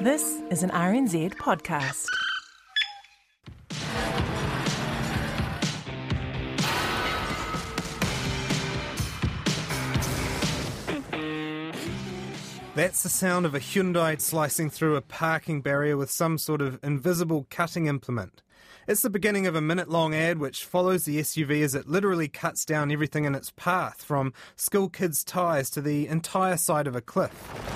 This is an RNZ podcast. That's the sound of a Hyundai slicing through a parking barrier with some sort of invisible cutting implement. It's the beginning of a minute long ad which follows the SUV as it literally cuts down everything in its path, from school kids' tyres to the entire side of a cliff.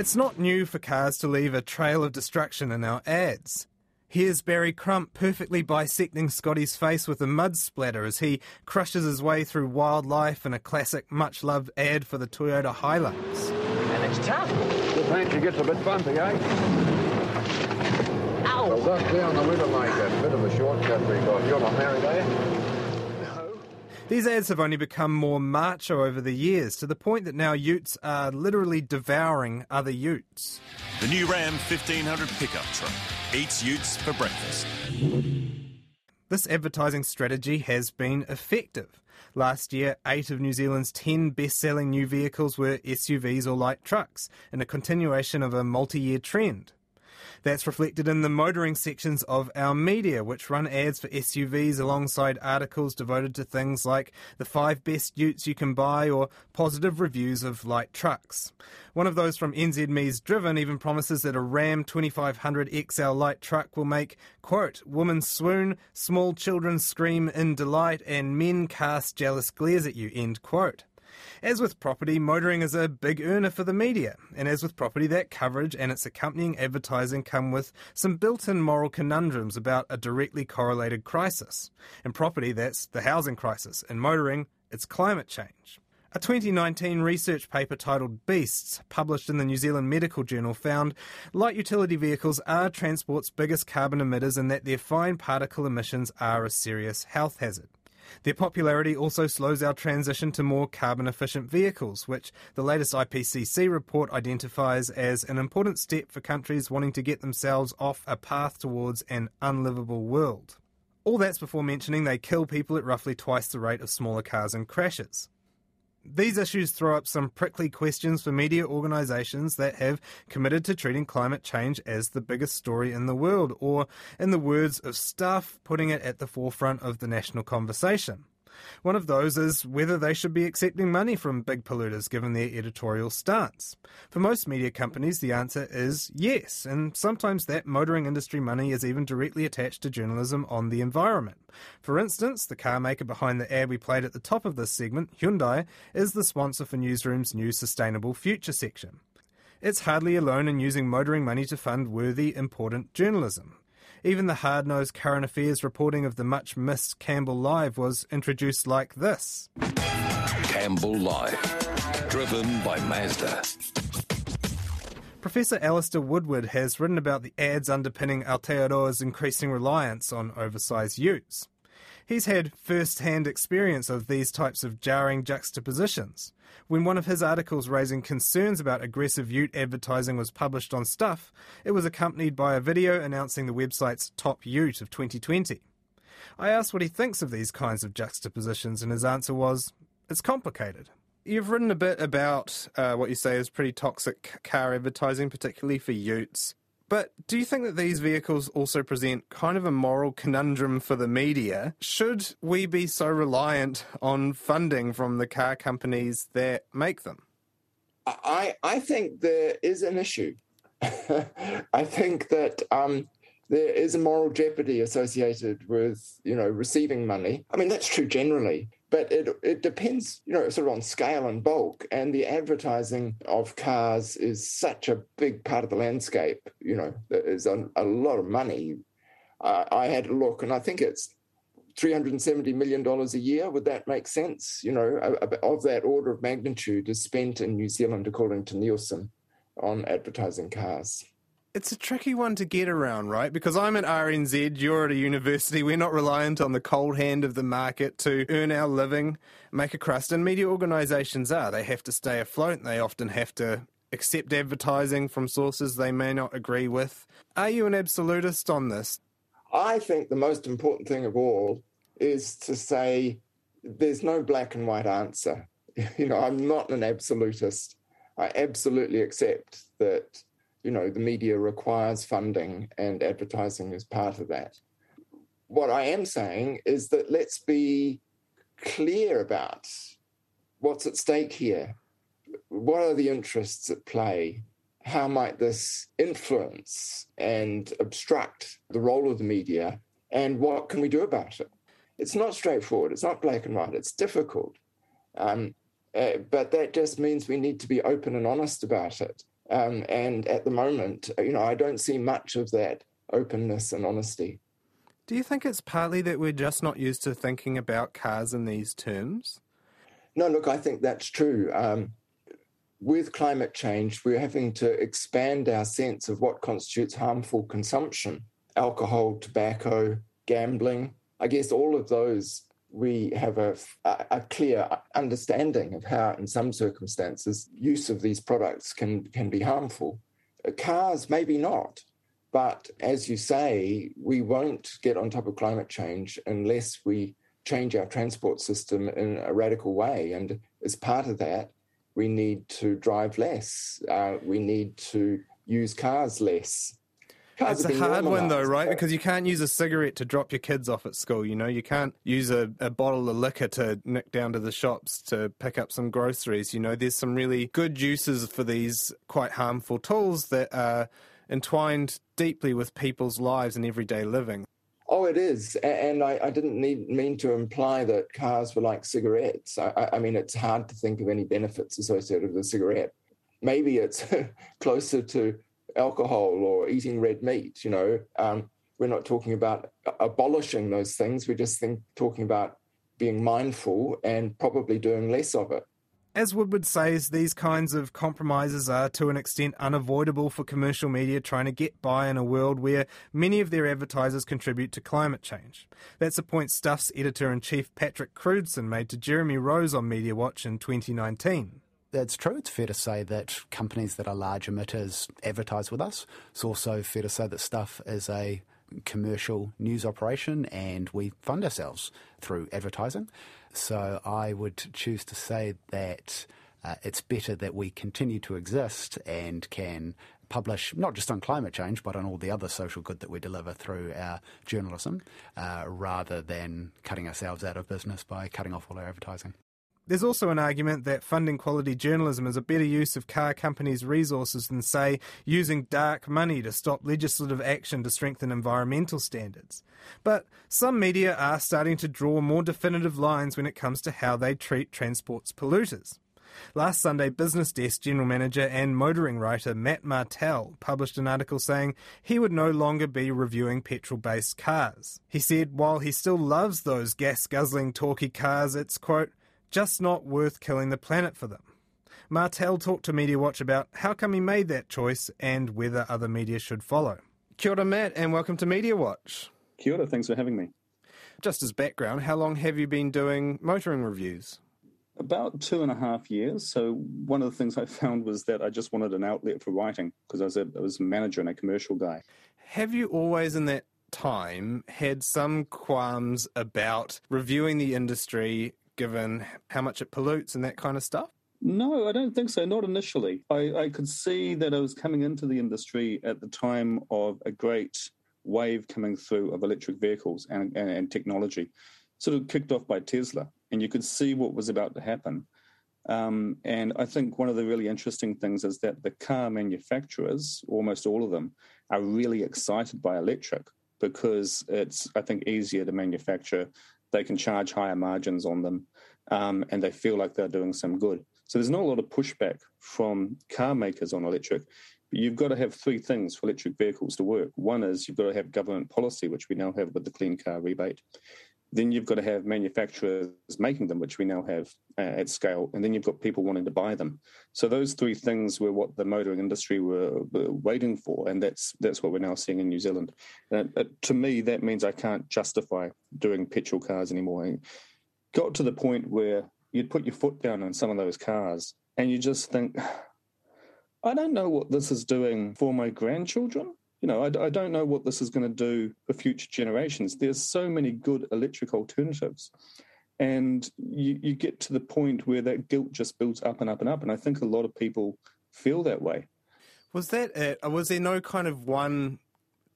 It's not new for cars to leave a trail of destruction in our ads. Here's Barry Crump perfectly bisecting Scotty's face with a mud splatter as he crushes his way through wildlife in a classic, much loved ad for the Toyota Hilux. And it's tough. The fancy gets a bit bumpy, eh? Ow! Well, duck down the river, mate. A bit of a shortcut we got. You're not married, are you? These ads have only become more macho over the years, to the point that now utes are literally devouring other utes. The new Ram 1500 pickup truck eats utes for breakfast. This advertising strategy has been effective. Last year, eight of New Zealand's 10 best selling new vehicles were SUVs or light trucks, in a continuation of a multi year trend. That's reflected in the motoring sections of our media, which run ads for SUVs alongside articles devoted to things like the five best utes you can buy or positive reviews of light trucks. One of those from NZME's Driven even promises that a Ram 2500 XL light truck will make, quote, women swoon, small children scream in delight, and men cast jealous glares at you, end quote. As with property, motoring is a big earner for the media, and as with property, that coverage and its accompanying advertising come with some built in moral conundrums about a directly correlated crisis. In property, that's the housing crisis. In motoring, it's climate change. A 2019 research paper titled Beasts, published in the New Zealand Medical Journal, found light utility vehicles are transport's biggest carbon emitters and that their fine particle emissions are a serious health hazard. Their popularity also slows our transition to more carbon efficient vehicles, which the latest IPCC report identifies as an important step for countries wanting to get themselves off a path towards an unlivable world. All that's before mentioning they kill people at roughly twice the rate of smaller cars in crashes. These issues throw up some prickly questions for media organisations that have committed to treating climate change as the biggest story in the world, or, in the words of Stuff, putting it at the forefront of the national conversation. One of those is whether they should be accepting money from big polluters given their editorial stance. For most media companies, the answer is yes, and sometimes that motoring industry money is even directly attached to journalism on the environment. For instance, the car maker behind the ad we played at the top of this segment, Hyundai, is the sponsor for Newsroom's new Sustainable Future section. It's hardly alone in using motoring money to fund worthy, important journalism. Even the hard nosed current affairs reporting of the much missed Campbell Live was introduced like this. Campbell Live, driven by Mazda. Professor Alistair Woodward has written about the ads underpinning Aotearoa's increasing reliance on oversized utes. He's had first hand experience of these types of jarring juxtapositions. When one of his articles raising concerns about aggressive ute advertising was published on Stuff, it was accompanied by a video announcing the website's top ute of 2020. I asked what he thinks of these kinds of juxtapositions, and his answer was it's complicated. You've written a bit about uh, what you say is pretty toxic car advertising, particularly for utes. But do you think that these vehicles also present kind of a moral conundrum for the media? Should we be so reliant on funding from the car companies that make them? I, I think there is an issue. I think that um, there is a moral jeopardy associated with, you know, receiving money. I mean, that's true generally but it it depends, you know, sort of on scale and bulk. And the advertising of cars is such a big part of the landscape. You know, there is a, a lot of money. Uh, I had a look, and I think it's three hundred and seventy million dollars a year. Would that make sense? You know, of that order of magnitude is spent in New Zealand, according to Nielsen, on advertising cars it's a tricky one to get around, right? Because I'm at RNZ, you're at a university, we're not reliant on the cold hand of the market to earn our living, make a crust, and media organisations are. They have to stay afloat, they often have to accept advertising from sources they may not agree with. Are you an absolutist on this? I think the most important thing of all is to say there's no black and white answer You know, I'm not an absolutist. I absolutely accept that, you know, the media requires funding and advertising is part of that. What I am saying is that let's be clear about what's at stake here. What are the interests at play? How might this influence and obstruct the role of the media? And what can we do about it? It's not straightforward. It's not black and white. It's difficult. Um, uh, but that just means we need to be open and honest about it. Um, and at the moment, you know, I don't see much of that openness and honesty. Do you think it's partly that we're just not used to thinking about cars in these terms? No, look, I think that's true. Um, with climate change, we're having to expand our sense of what constitutes harmful consumption alcohol, tobacco, gambling. I guess all of those we have a, a, clear understanding of how, in some circumstances, use of these products can, can be harmful. Uh, cars, maybe not. But as you say, we won't get on top of climate change unless we change our transport system in a radical way. And as part of that, we need to drive less. Uh, we need to use cars less. It's a hard one though, right? Because you can't use a cigarette to drop your kids off at school. You know, you can't use a, a bottle of liquor to nick down to the shops to pick up some groceries. You know, there's some really good uses for these quite harmful tools that are entwined deeply with people's lives and everyday living. Oh, it is, and I, I didn't need, mean to imply that cars were like cigarettes. I, I mean, it's hard to think of any benefits associated with a cigarette. Maybe it's closer to alcohol or eating red meat. You know, um, we're not talking about abolishing those things. We're just think, talking about being mindful and probably doing less of it. As Woodward says, these kinds of compromises are to an extent unavoidable for commercial media trying to get by in a world where many of their advertisers contribute to climate change. That's a point Stuff's editor in chief Patrick Crewdson made to Jeremy Rose on Media Watch in 2019 it's true. It's fair to say that companies that are large emitters advertise with us. It's also fair to say that Stuff is a commercial news operation and we fund ourselves through advertising. So I would choose to say that uh, it's better that we continue to exist and can publish not just on climate change but on all the other social good that we deliver through our journalism uh, rather than cutting ourselves out of business by cutting off all our advertising. There's also an argument that funding quality journalism is a better use of car companies' resources than, say, using dark money to stop legislative action to strengthen environmental standards. But some media are starting to draw more definitive lines when it comes to how they treat transport's polluters. Last Sunday, Business Desk general manager and motoring writer Matt Martell published an article saying he would no longer be reviewing petrol based cars. He said while he still loves those gas guzzling torquey cars, it's, quote, just not worth killing the planet for them. Martell talked to Media Watch about how come he made that choice and whether other media should follow. Kia ora, Matt, and welcome to Media Watch. Kia ora, thanks for having me. Just as background, how long have you been doing motoring reviews? About two and a half years. So one of the things I found was that I just wanted an outlet for writing because I was a, I was a manager and a commercial guy. Have you always in that time had some qualms about reviewing the industry given how much it pollutes and that kind of stuff? No, I don't think so. Not initially. I, I could see that I was coming into the industry at the time of a great wave coming through of electric vehicles and, and, and technology, sort of kicked off by Tesla. And you could see what was about to happen. Um, and I think one of the really interesting things is that the car manufacturers, almost all of them, are really excited by electric because it's, I think, easier to manufacture they can charge higher margins on them, um, and they feel like they're doing some good. So there's not a lot of pushback from car makers on electric. But you've got to have three things for electric vehicles to work. One is you've got to have government policy, which we now have with the Clean Car Rebate. Then you've got to have manufacturers making them, which we now have uh, at scale, and then you've got people wanting to buy them. So those three things were what the motoring industry were, were waiting for, and that's that's what we're now seeing in New Zealand. Uh, to me, that means I can't justify doing petrol cars anymore. Got to the point where you'd put your foot down on some of those cars, and you just think, I don't know what this is doing for my grandchildren you know, I, I don't know what this is going to do for future generations. There's so many good electric alternatives. And you, you get to the point where that guilt just builds up and up and up. And I think a lot of people feel that way. Was that it? Was there no kind of one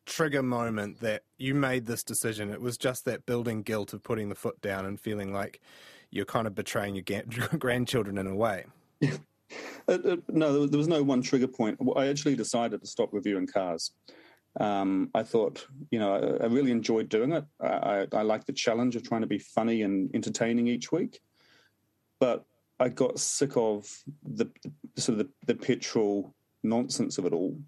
trigger moment that you made this decision? It was just that building guilt of putting the foot down and feeling like you're kind of betraying your grandchildren in a way. Uh, uh, no, there was no one trigger point. I actually decided to stop reviewing cars. Um, I thought, you know, I, I really enjoyed doing it. I, I, like the challenge of trying to be funny and entertaining each week. But I got sick of the, the sort of the, the petrol nonsense of it all.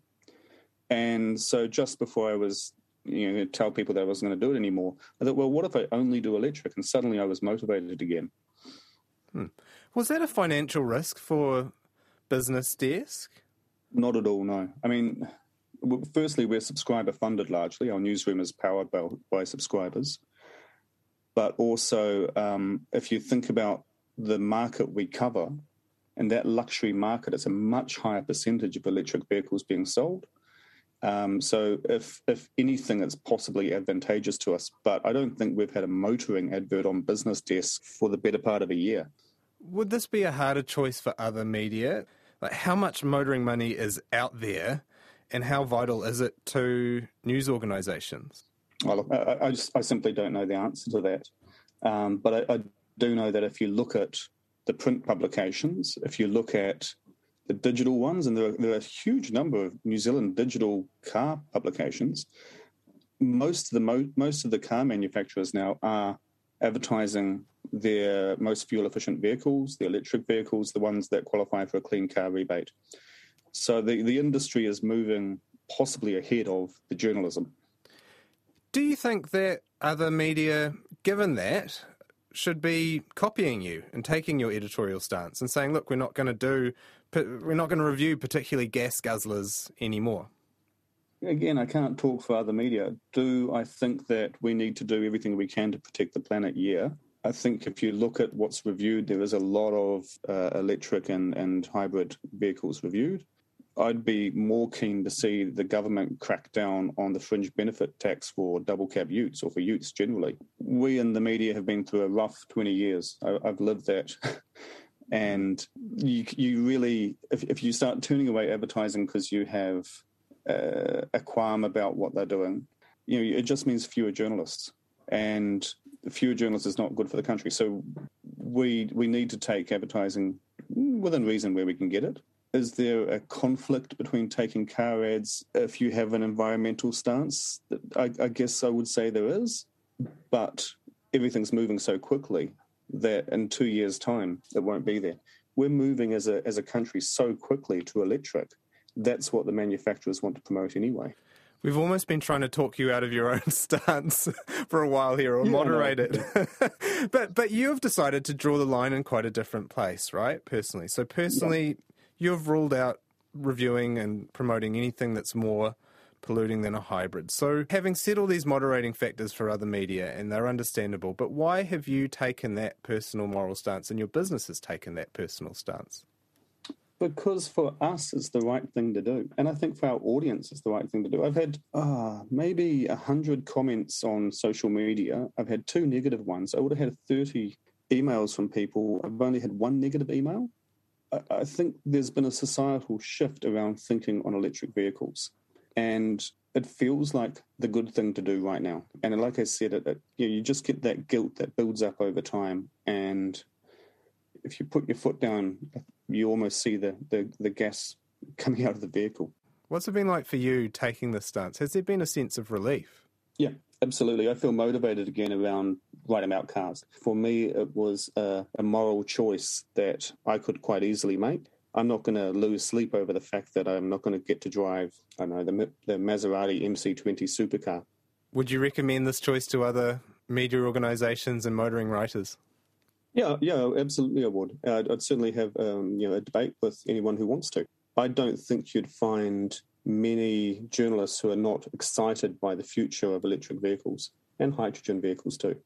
And so just before I was, you know, tell people that I wasn't going to do it anymore, I thought, well, what if I only do electric? And suddenly I was motivated again. Hmm. Was that a financial risk for Business Desk? Not at all, no. I mean, firstly, we're subscriber funded largely. Our newsroom is powered by, by subscribers. But also, um, if you think about the market we cover, and that luxury market, it's a much higher percentage of electric vehicles being sold. Um, so, if if anything, it's possibly advantageous to us. But I don't think we've had a motoring advert on Business Desk for the better part of a year. Would this be a harder choice for other media? Like, how much motoring money is out there, and how vital is it to news organisations? Well, I, I, just, I, simply don't know the answer to that. Um, but I, I do know that if you look at the print publications, if you look at the digital ones, and there are, there are, a huge number of New Zealand digital car publications. Most of the mo- most of the car manufacturers now are advertising their most fuel efficient vehicles, the electric vehicles, the ones that qualify for a clean car rebate. So the, the industry is moving possibly ahead of the journalism. Do you think that other media, given that, should be copying you and taking your editorial stance and saying, look, we're not going to do, we're not going to review particularly gas guzzlers anymore? Again, I can't talk for other media. Do I think that we need to do everything we can to protect the planet? Yeah. I think if you look at what's reviewed, there is a lot of uh, electric and, and hybrid vehicles reviewed. I'd be more keen to see the government crack down on the fringe benefit tax for double cab utes or for utes generally. We in the media have been through a rough 20 years. I, have lived that. and you, you really, if, if you start turning away advertising because you have uh, a qualm about what they're doing, you know, it just means fewer journalists. And fewer journalists is not good for the country. So we we need to take advertising within reason where we can get it. Is there a conflict between taking car ads if you have an environmental stance? I, I guess I would say there is, but everything's moving so quickly that in two years' time it won't be there. We're moving as a as a country so quickly to electric. That's what the manufacturers want to promote anyway. We've almost been trying to talk you out of your own stance for a while here, or yeah, moderate no. it. but but you have decided to draw the line in quite a different place, right? Personally, so personally, yeah. you've ruled out reviewing and promoting anything that's more polluting than a hybrid. So, having said all these moderating factors for other media, and they're understandable, but why have you taken that personal moral stance, and your business has taken that personal stance? Because for us it's the right thing to do. And i think for our audience it's the right thing to do. I've had uh, maybe 100 comments on social media. I've had two negative ones. I would have had 30 emails from people. I've only had one negative email. I, I think there's been a societal shift around thinking on electric vehicles. And it feels like the good thing to do right now. And like i said it, it you, know, you just get that guilt that builds up over time. And if you put your foot down, you almost see the, the, the gas coming out of the vehicle. What's it been like for you taking this stance? Has there been a sense of relief? Yeah, absolutely. I feel motivated again around writing about cars. For me, it was a, a moral choice that I could quite easily make. I'm not going to lose sleep over the fact that I'm not going to get to drive, I know, the, the Maserati MC20 supercar. Would you recommend this choice to other media organisations and motoring writers? Yeah, yeah, absolutely, I would. I'd, I'd certainly have um, you know a debate with anyone who wants to. I don't think you'd find many journalists who are not excited by the future of electric vehicles and hydrogen vehicles too.